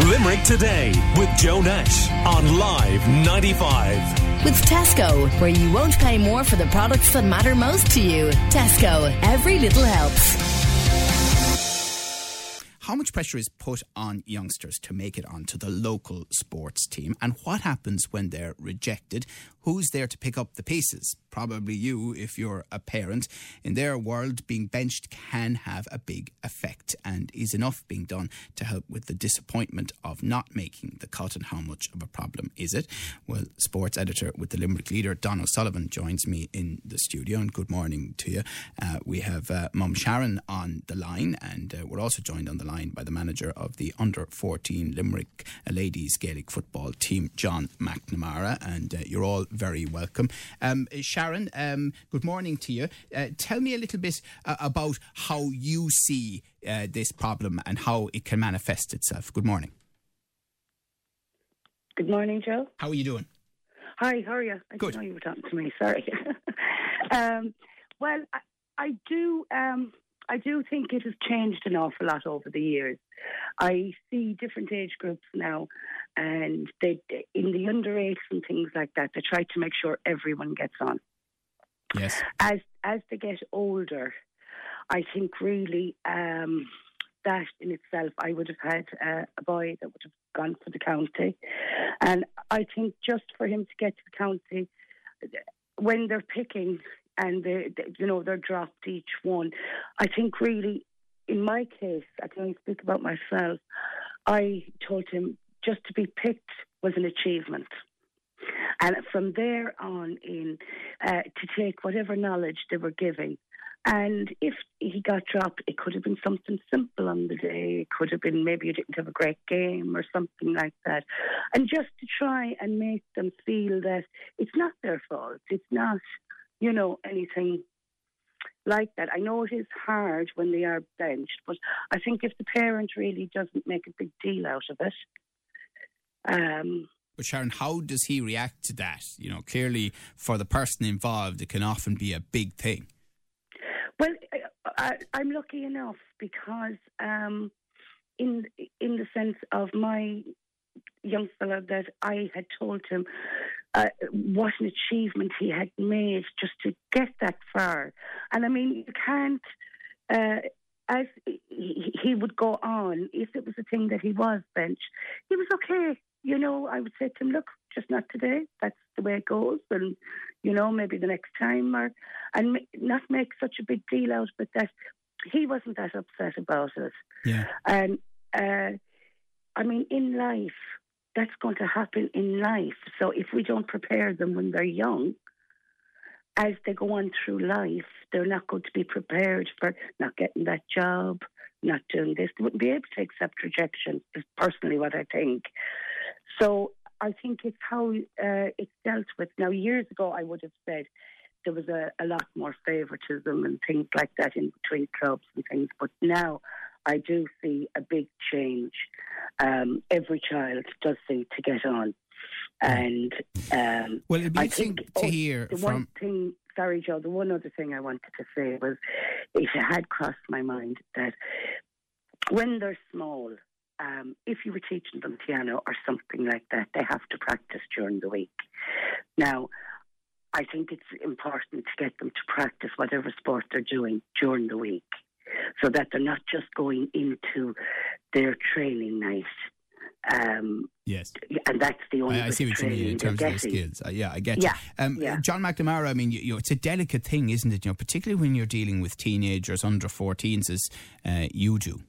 Limerick Today with Joe Nash on Live 95. With Tesco, where you won't pay more for the products that matter most to you. Tesco, every little helps. How much pressure is put on youngsters to make it onto the local sports team? And what happens when they're rejected? Who's there to pick up the pieces? Probably you, if you're a parent. In their world, being benched can have a big effect. And is enough being done to help with the disappointment of not making the cut? And how much of a problem is it? Well, sports editor with the Limerick Leader, Don O'Sullivan, joins me in the studio. And good morning to you. Uh, we have uh, Mum Sharon on the line, and uh, we're also joined on the line by the manager of the under 14 Limerick Ladies Gaelic football team, John McNamara. And uh, you're all very welcome. Um, Sharon, um, good morning to you. Uh, tell me a little bit uh, about how you see uh, this problem and how it can manifest itself. Good morning. Good morning, Joe. How are you doing? Hi, how are you? I Good. didn't know you were talking to me. Sorry. um, well, I, I do. Um, I do think it has changed an awful lot over the years. I see different age groups now, and they in the under eights and things like that. They try to make sure everyone gets on. Yes. As as they get older, I think really um, that in itself, I would have had uh, a boy that would have gone for the county, and I think just for him to get to the county, when they're picking and they, they you know they're dropped each one, I think really, in my case, I can only speak about myself. I told him just to be picked was an achievement. And from there on in, uh, to take whatever knowledge they were giving. And if he got dropped, it could have been something simple on the day. It could have been maybe you didn't have a great game or something like that. And just to try and make them feel that it's not their fault. It's not, you know, anything like that. I know it is hard when they are benched, but I think if the parent really doesn't make a big deal out of it, um, But Sharon, how does he react to that? You know, clearly for the person involved, it can often be a big thing. Well, I, I'm lucky enough because, um, in in the sense of my young fellow that I had told him uh, what an achievement he had made just to get that far, and I mean you can't. Uh, as he, he would go on, if it was a thing that he was bench, he was okay. You know, I would say to him, look, just not today. That's the way it goes, and you know, maybe the next time, or and not make such a big deal out of it that he wasn't that upset about it. Yeah. And uh, I mean, in life, that's going to happen in life. So if we don't prepare them when they're young, as they go on through life, they're not going to be prepared for not getting that job, not doing this. They wouldn't be able to accept rejection, is personally what I think. So I think it's how uh, it's dealt with. Now, years ago, I would have said there was a, a lot more favouritism and things like that in between clubs and things. But now I do see a big change. Um, every child does seem to get on. And um, Well, it'd be I think to oh, hear the from. one thing. Sorry, Joe. The one other thing I wanted to say was, it had crossed my mind that when they're small, um, if you were teaching them piano or something like that, they have to practice during the week. Now, I think it's important to get them to practice whatever sport they're doing during the week, so that they're not just going into their training night. Um, Yes. and that's the only I, I see what you mean in terms of getting. skills. Uh, yeah, I get Yeah, you. Um, yeah. John McNamara, I mean, you, you know, it's a delicate thing, isn't it? You know, particularly when you're dealing with teenagers under 14s, as uh, you do.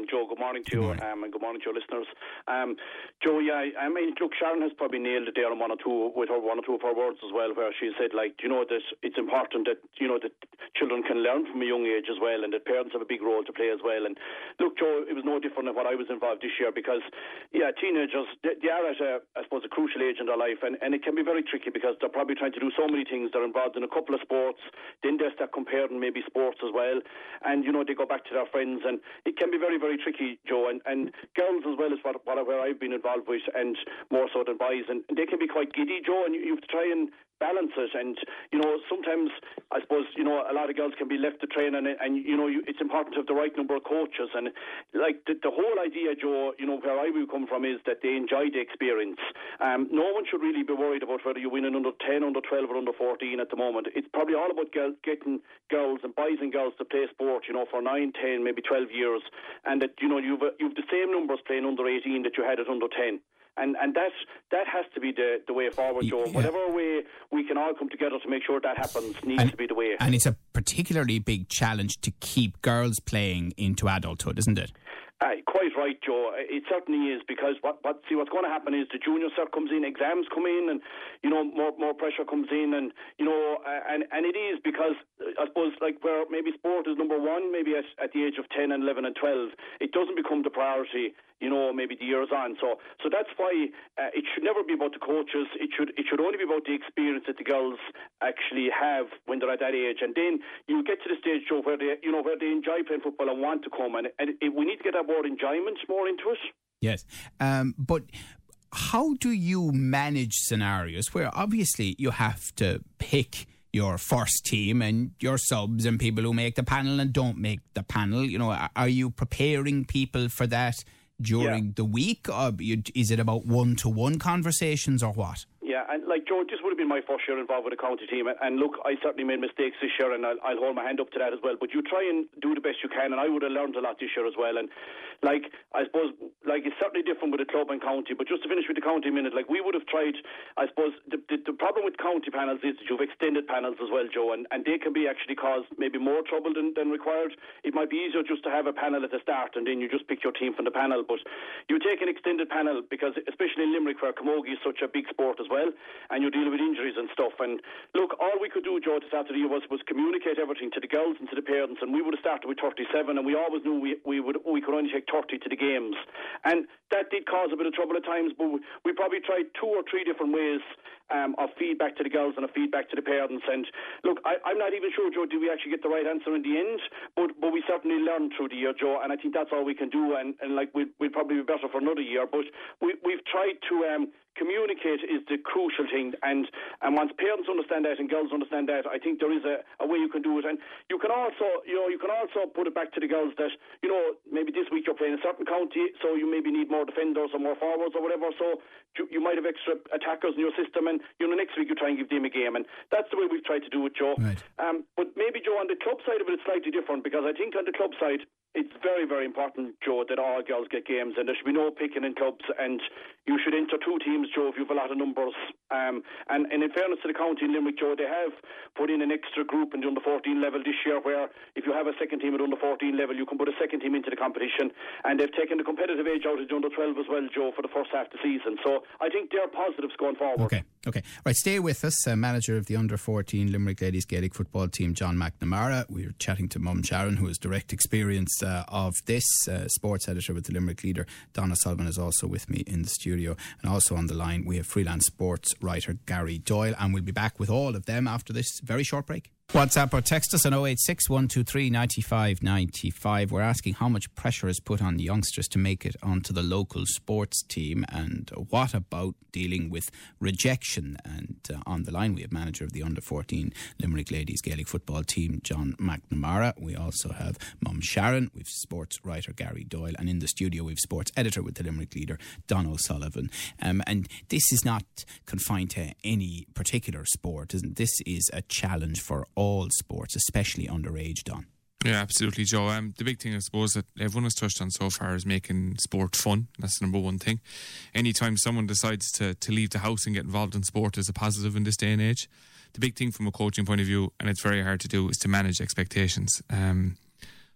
Um, Joe, good morning to Good you, um, and good morning to your listeners. Um, Joe, yeah, I I mean, look, Sharon has probably nailed it there on one or two with her one or two of her words as well, where she said, like, you know, that it's important that you know that children can learn from a young age as well, and that parents have a big role to play as well. And look, Joe, it was no different than what I was involved this year because, yeah, teenagers they, they are at a, I suppose, a crucial age in their life, and, and it can be very tricky because they're probably trying to do so many things. They're involved in a couple of sports, then they start comparing maybe sports as well, and you know they go back to their friends, and it can be very, very tricky, Joe. And, and girls as well as what, what where I've been involved with, and more so than boys, and they can be quite giddy, Joe. And you, you have to try and balance it. And you know, sometimes I suppose you know a lot of girls can be left to train, and and you know you, it's important to have the right number of coaches. And like the, the whole idea, Joe, you know where I will come from is that they enjoy the experience. Um, no one should really be worried about whether you win an under 10, under 12, or under 14 at the moment. It's probably all about girls, getting girls and boys and girls to play sport, you know, for 9, 10, maybe 12 years, and that you know you've you've the same numbers playing under 18 that you had at under 10 and and that that has to be the, the way forward, Joe. Yeah. Whatever way we can all come together to make sure that happens needs and, to be the way. And it's a particularly big challenge to keep girls playing into adulthood, isn't it? Uh, quite right, Joe. It certainly is because what, what see what's going to happen is the junior cert comes in, exams come in, and you know more more pressure comes in, and you know uh, and and it is because uh, I suppose like where maybe sport is number one, maybe at, at the age of 10 and 11 and 12, it doesn't become the priority you know, maybe the years on. So, so that's why uh, it should never be about the coaches. It should it should only be about the experience that the girls actually have when they're at that age. And then you get to the stage, Joe, where they you know where they enjoy playing football and want to come. And, and it, we need to get that word enjoyment more into it. Yes, um, but how do you manage scenarios where obviously you have to pick your first team and your subs and people who make the panel and don't make the panel? You know, are you preparing people for that? During yeah. the week? Uh, or is it about one to one conversations or what? Yeah, and like Joe, this would have been my first year involved with the county team, and look, I certainly made mistakes this year, and I'll, I'll, hold my hand up to that as well. But you try and do the best you can, and I would have learned a lot this year as well. And like I suppose, like it's certainly different with the club and county. But just to finish with the county minute, like we would have tried. I suppose the, the, the problem with county panels is that you've extended panels as well, Joe, and, and they can be actually cause maybe more trouble than, than required. It might be easier just to have a panel at the start, and then you just pick your team from the panel. But you take an extended panel because, especially in Limerick, where camogie is such a big sport as well, and you're dealing with injuries and stuff. And look, all we could do, Joe, this afternoon was was communicate everything to the girls and to the parents. And we would have started with 37, and we always knew we we would we could only take 30 to the games, and that did cause a bit of trouble at times. But we probably tried two or three different ways um, of feedback to the girls and of feedback to the parents. And look, I, am not even sure, Joe, did we actually get the right answer in the end? But but we certainly learned through the year, Joe, and I think that's all we can do. And, and like we'd, we'd probably be better for another year. But we, we've tried to um, communicate is the crucial thing. And and once parents understand that and girls understand that, I think there is a, a way you can do it. And you can also, you know, you can also put it back to the girls that, you know, maybe this week you're playing a certain county, so you maybe need more defenders or more forwards or whatever. So you, you might have extra attackers in your system, and you know next week you try and give them a game, and that's the way we've tried to do it, Joe. Right. Um, but maybe Joe on the club side of it, it's slightly different because I think on the club side it's very, very important, Joe, that all girls get games and there should be no picking in clubs and you should enter two teams, Joe, if you have a lot of numbers. Um, and, and in fairness to the county in Limerick, Joe, they have put in an extra group in the under 14 level this year where if you have a second team at under 14 level, you can put a second team into the competition. And they've taken the competitive age out of the under 12 as well, Joe, for the first half of the season. So I think they're positives going forward. Okay, okay. Right, stay with us. Uh, manager of the under 14 Limerick Ladies Gaelic football team, John McNamara. We're chatting to Mum Sharon, who has direct experience uh, of this. Uh, sports editor with the Limerick Leader, Don O'Sullivan, is also with me in the studio. And also on the line, we have freelance sports writer Gary Doyle. And we'll be back with all of them after this very short break. WhatsApp or text us on 086 123 95 95. We're asking how much pressure is put on the youngsters to make it onto the local sports team and what about dealing with rejection. And uh, on the line, we have manager of the under 14 Limerick Ladies Gaelic football team, John McNamara. We also have Mum Sharon, we've sports writer Gary Doyle, and in the studio, we've sports editor with the Limerick Leader, Don O'Sullivan. Um, and this is not confined to any particular sport, isn't This is a challenge for sports, especially underage, Don. Yeah, absolutely, Joe. Um, the big thing, I suppose, that everyone has touched on so far is making sport fun. That's the number one thing. Anytime someone decides to, to leave the house and get involved in sport is a positive in this day and age. The big thing from a coaching point of view, and it's very hard to do, is to manage expectations. Um,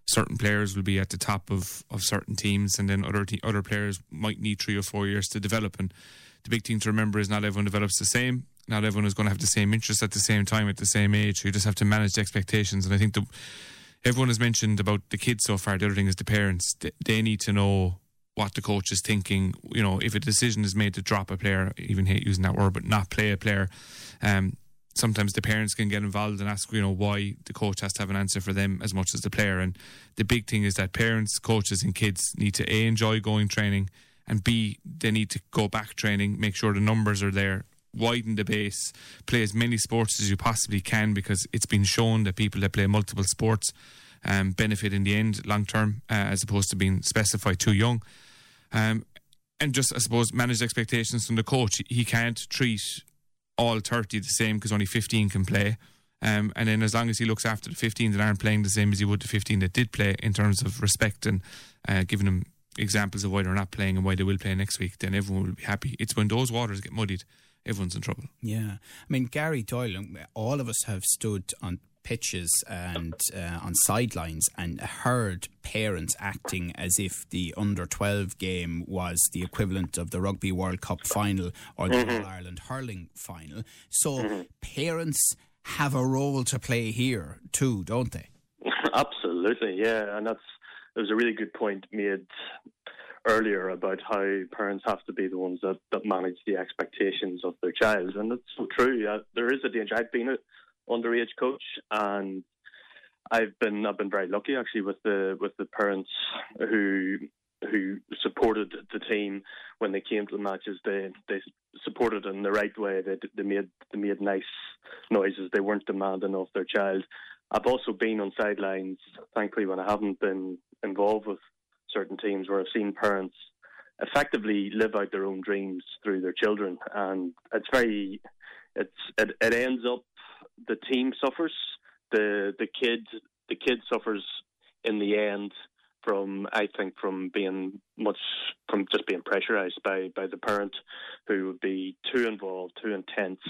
certain players will be at the top of, of certain teams, and then other te- other players might need three or four years to develop. And the big thing to remember is not everyone develops the same not everyone is going to have the same interest at the same time at the same age. You just have to manage the expectations. And I think the everyone has mentioned about the kids so far. The other thing is the parents. They need to know what the coach is thinking. You know, if a decision is made to drop a player, even hate using that word, but not play a player. Um, sometimes the parents can get involved and ask, you know, why the coach has to have an answer for them as much as the player. And the big thing is that parents, coaches, and kids need to a enjoy going training, and b they need to go back training, make sure the numbers are there widen the base, play as many sports as you possibly can because it's been shown that people that play multiple sports um, benefit in the end long term uh, as opposed to being specified too young. Um, and just, I suppose, manage expectations from the coach. He can't treat all 30 the same because only 15 can play. Um, and then as long as he looks after the 15 that aren't playing the same as he would the 15 that did play in terms of respect and uh, giving them examples of why they're not playing and why they will play next week, then everyone will be happy. It's when those waters get muddied, everyone's in trouble. Yeah. I mean, Gary Doyle, all of us have stood on pitches and uh, on sidelines and heard parents acting as if the under 12 game was the equivalent of the Rugby World Cup final or the mm-hmm. All Ireland hurling final. So mm-hmm. parents have a role to play here too, don't they? Absolutely, yeah, and that's there was a really good point made earlier about how parents have to be the ones that, that manage the expectations of their child, and it's so true. Yeah, there is a danger. I've been an underage coach, and I've been I've been very lucky actually with the with the parents who who supported the team when they came to the matches. They they supported in the right way. They they made they made nice noises. They weren't demanding of their child. I've also been on sidelines, thankfully, when I haven't been involved with certain teams, where I've seen parents effectively live out their own dreams through their children, and it's very, it's it, it ends up the team suffers, the the kid the kid suffers in the end from I think from being much from just being pressurized by by the parent who would be too involved, too intense,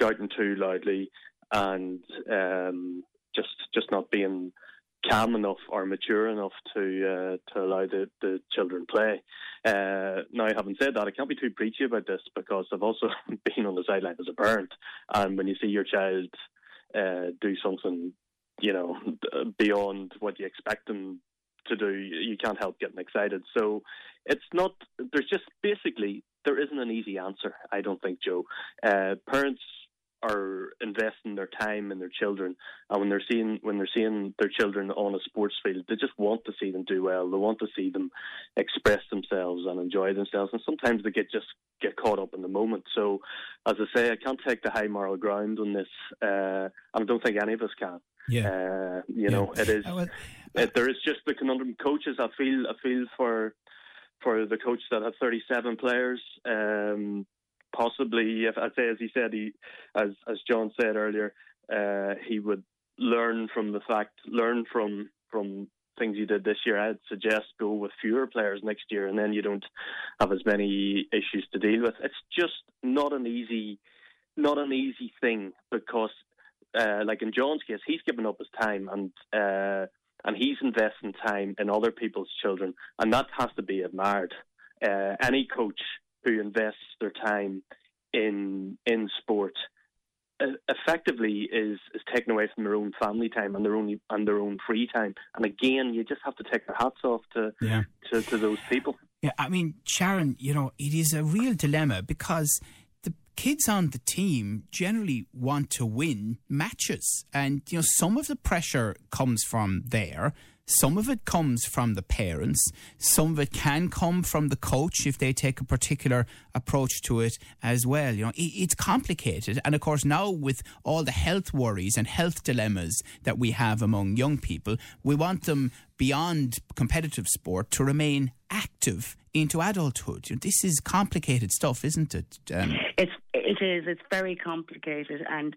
shouting too loudly, and um, just just not being calm enough or mature enough to uh, to allow the, the children play. Uh, now, having said that, I can't be too preachy about this because I've also been on the sideline as a parent, and when you see your child uh, do something, you know, beyond what you expect them to do, you can't help getting excited. So it's not. There's just basically there isn't an easy answer. I don't think, Joe. Uh, parents are investing their time in their children, and when they're seeing when they're seeing their children on a sports field, they just want to see them do well. They want to see them express themselves and enjoy themselves, and sometimes they get just get caught up in the moment. So, as I say, I can't take the high moral ground on this, uh, and I don't think any of us can. Yeah, uh, you yeah. know, it is. Uh, it, there is just the conundrum. Coaches, I feel, I feel for for the coach that had 37 players. Um, possibly, if I'd say, as he said, he, as as John said earlier, uh, he would learn from the fact, learn from from things you did this year. I'd suggest go with fewer players next year, and then you don't have as many issues to deal with. It's just not an easy, not an easy thing because, uh, like in John's case, he's given up his time and. Uh, and he's investing time in other people's children, and that has to be admired. Uh, any coach who invests their time in in sport effectively is is taken away from their own family time and their own and their own free time. And again, you just have to take their hats off to yeah. to, to those people. Yeah, I mean, Sharon, you know, it is a real dilemma because the kids on the team generally want to win matches, and you know, some of the pressure comes from there. Some of it comes from the parents. Some of it can come from the coach if they take a particular approach to it as well. You know, it's complicated. And of course, now with all the health worries and health dilemmas that we have among young people, we want them beyond competitive sport to remain active into adulthood. This is complicated stuff, isn't it? Um, it's it is. It's very complicated, and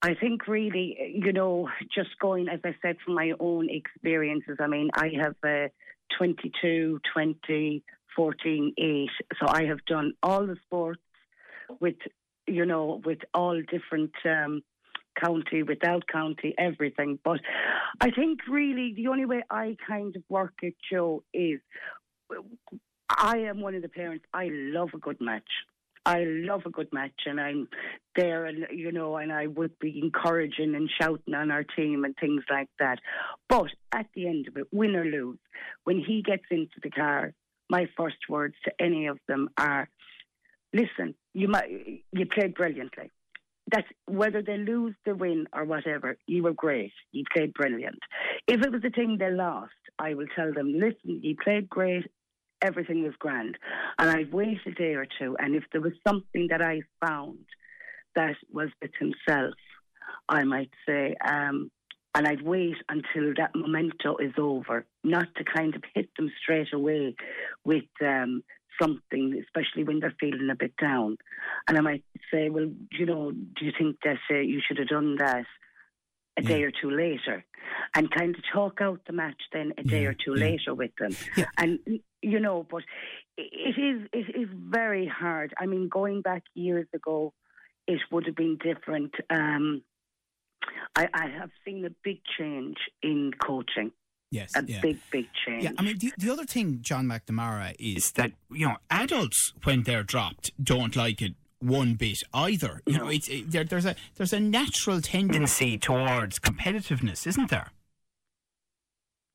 I think really, you know, just going, as I said, from my own experiences, I mean, I have uh, 22, 20, 14, 8. So I have done all the sports with, you know, with all different um, county, without county, everything. But I think really the only way I kind of work it, Joe, is I am one of the parents, I love a good match. I love a good match, and I'm there, and you know, and I would be encouraging and shouting on our team and things like that. But at the end of it, win or lose, when he gets into the car, my first words to any of them are, "Listen, you might, you played brilliantly." That's whether they lose, they win, or whatever. You were great. You played brilliant. If it was a thing they lost, I will tell them, "Listen, you played great everything was grand. And I'd wait a day or two, and if there was something that I found that was with himself, I might say, um, and I'd wait until that memento is over, not to kind of hit them straight away with um, something, especially when they're feeling a bit down. And I might say, well, you know, do you think that uh, you should have done that a day or two later? And kind of talk out the match then a day Yeah, or two yeah. later with them. Yeah. And, you know, but it is, it is very hard. I mean, going back years ago, it would have been different. Um, I, I have seen a big change in coaching, Yes. a yeah. big, big change. Yeah, I mean, the, the other thing, John McNamara, is that, you know, adults, when they're dropped, don't like it one bit either. You know, it's, it, there, there's, a, there's a natural tendency towards competitiveness, isn't there?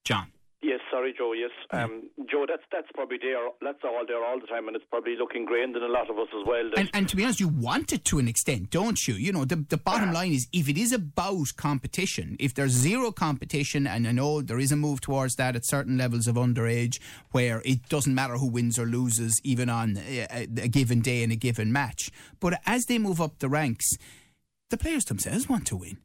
John? Sorry, Joe. Yes, um, Joe. That's that's probably there. That's all there all the time, and it's probably looking ingrained in a lot of us as well. And, and to be honest, you want it to an extent, don't you? You know, the, the bottom line is if it is about competition, if there's zero competition, and I know there is a move towards that at certain levels of underage where it doesn't matter who wins or loses, even on a, a, a given day in a given match. But as they move up the ranks, the players themselves want to win.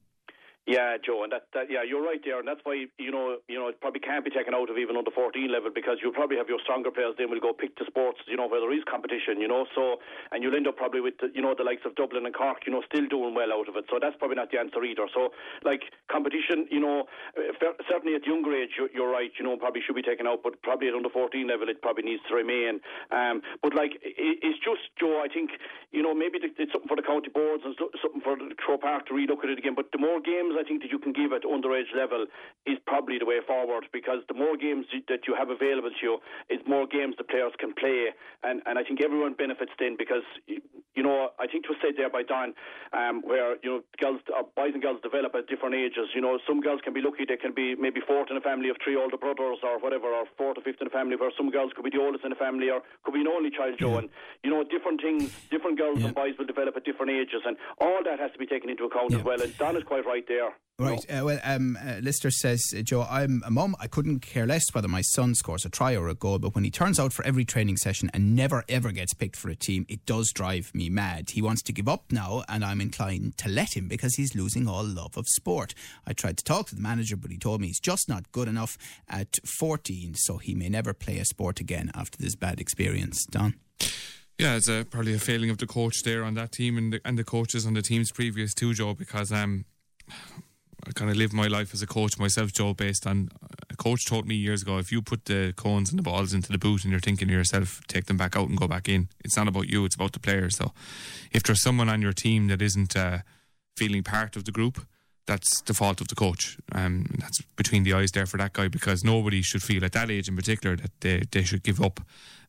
Yeah, Joe, and that, that yeah, you're right there, and that's why you know you know it probably can't be taken out of even under 14 level because you'll probably have your stronger players then will go pick the sports you know where there is competition, you know. So and you'll end up probably with the, you know the likes of Dublin and Cork, you know, still doing well out of it. So that's probably not the answer either. So like competition, you know, uh, certainly at younger age, you're, right, you know, probably should be taken out, but probably at under 14 level, it probably needs to remain. Um, but like it, it's just Joe, I think you know maybe it's something for the county boards and something for the Croke Park to relook at it again. But the more games I think that you can give at underage level is probably the way forward because the more games that you have available to you, is more games the players can play, and and I think everyone benefits then because you know I think it was said there by Don um, where you know girls, uh, boys and girls develop at different ages. You know some girls can be lucky; they can be maybe fourth in a family of three older brothers or whatever, or fourth or fifth in a family. Where some girls could be the oldest in a family or could be an only child. Joe, and you know different things, different girls Yeah. and boys will develop at different ages, and all that has to be taken into account Yeah. as well. And Don is quite right there. Right. Uh, well, um, uh, Lister says, uh, Joe, I'm a mum. I couldn't care less whether my son scores a try or a goal, but when he turns out for every training session and never ever gets picked for a team, it does drive me mad. He wants to give up now, and I'm inclined to let him because he's losing all love of sport. I tried to talk to the manager, but he told me he's just not good enough at 14, so he may never play a sport again after this bad experience. Don? Yeah, it's a, probably a failing of the coach there on that team and the, and the coaches on the teams previous to Joe because um, I kind of live my life as a coach myself, Joe, based on a coach taught me years ago if you put the cones and the balls into the boot and you're thinking to yourself, take them back out and go back in. It's not about you, it's about the players. So if there's someone on your team that isn't uh, feeling part of the group, that's the fault of the coach. Um, that's between the eyes there for that guy because nobody should feel at that age in particular that they, they should give up.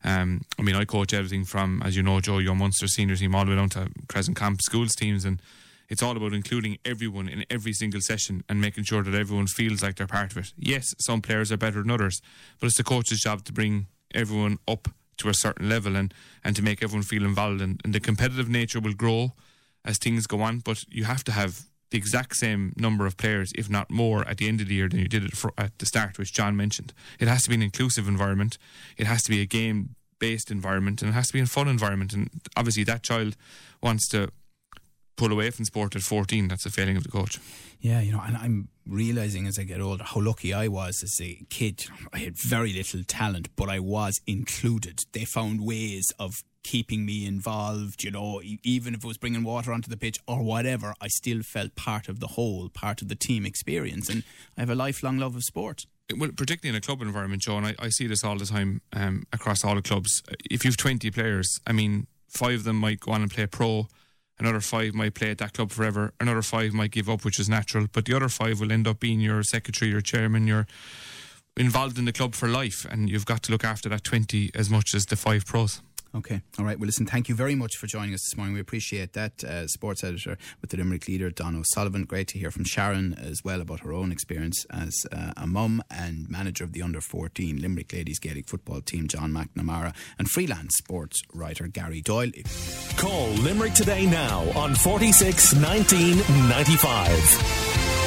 Um, I mean, I coach everything from, as you know, Joe, your Munster senior team all the way down to Crescent Comp schools teams, and it's all about including everyone in every single session and making sure that everyone feels like they're part of it. Yes, some players are better than others, but it's the coach's job to bring everyone up to a certain level and, and to make everyone feel involved. And, and the competitive nature will grow as things go on, but you have to have the exact same number of players, if not more, at the end of the year than you did at the start, which John mentioned. It has to be an inclusive environment. It has to be a game based environment and it has to be a fun environment. And obviously, that child wants to pull away from sport at 14. That's a failing of the coach. Yeah, you know, and I'm realizing as I get older how lucky I was as a kid. I had very little talent, but I was included. They found ways of keeping me involved, you know, even if it was bringing water onto the pitch or whatever, I still felt part of the whole, part of the team experience. And I have a lifelong love of sport. well, particularly in a club environment, Joe, and I, I see this all the time um, across all the clubs. If you've 20 players, I mean, five of them might go on and play pro, another five might play at that club forever, another five might give up, which is natural, but the other five will end up being your secretary, your chairman, your involved in the club for life, and you've got to look after that 20 as much as the five pros. Okay. All right. Well, listen, thank you very much for joining us this morning. We appreciate that. Uh, sports editor with the Limerick leader, Don O'Sullivan. Great to hear from Sharon as well about her own experience as uh, a mum and manager of the under 14 Limerick Ladies Gaelic football team, John McNamara, and freelance sports writer Gary Doyle. Call Limerick today now on 46 19 95.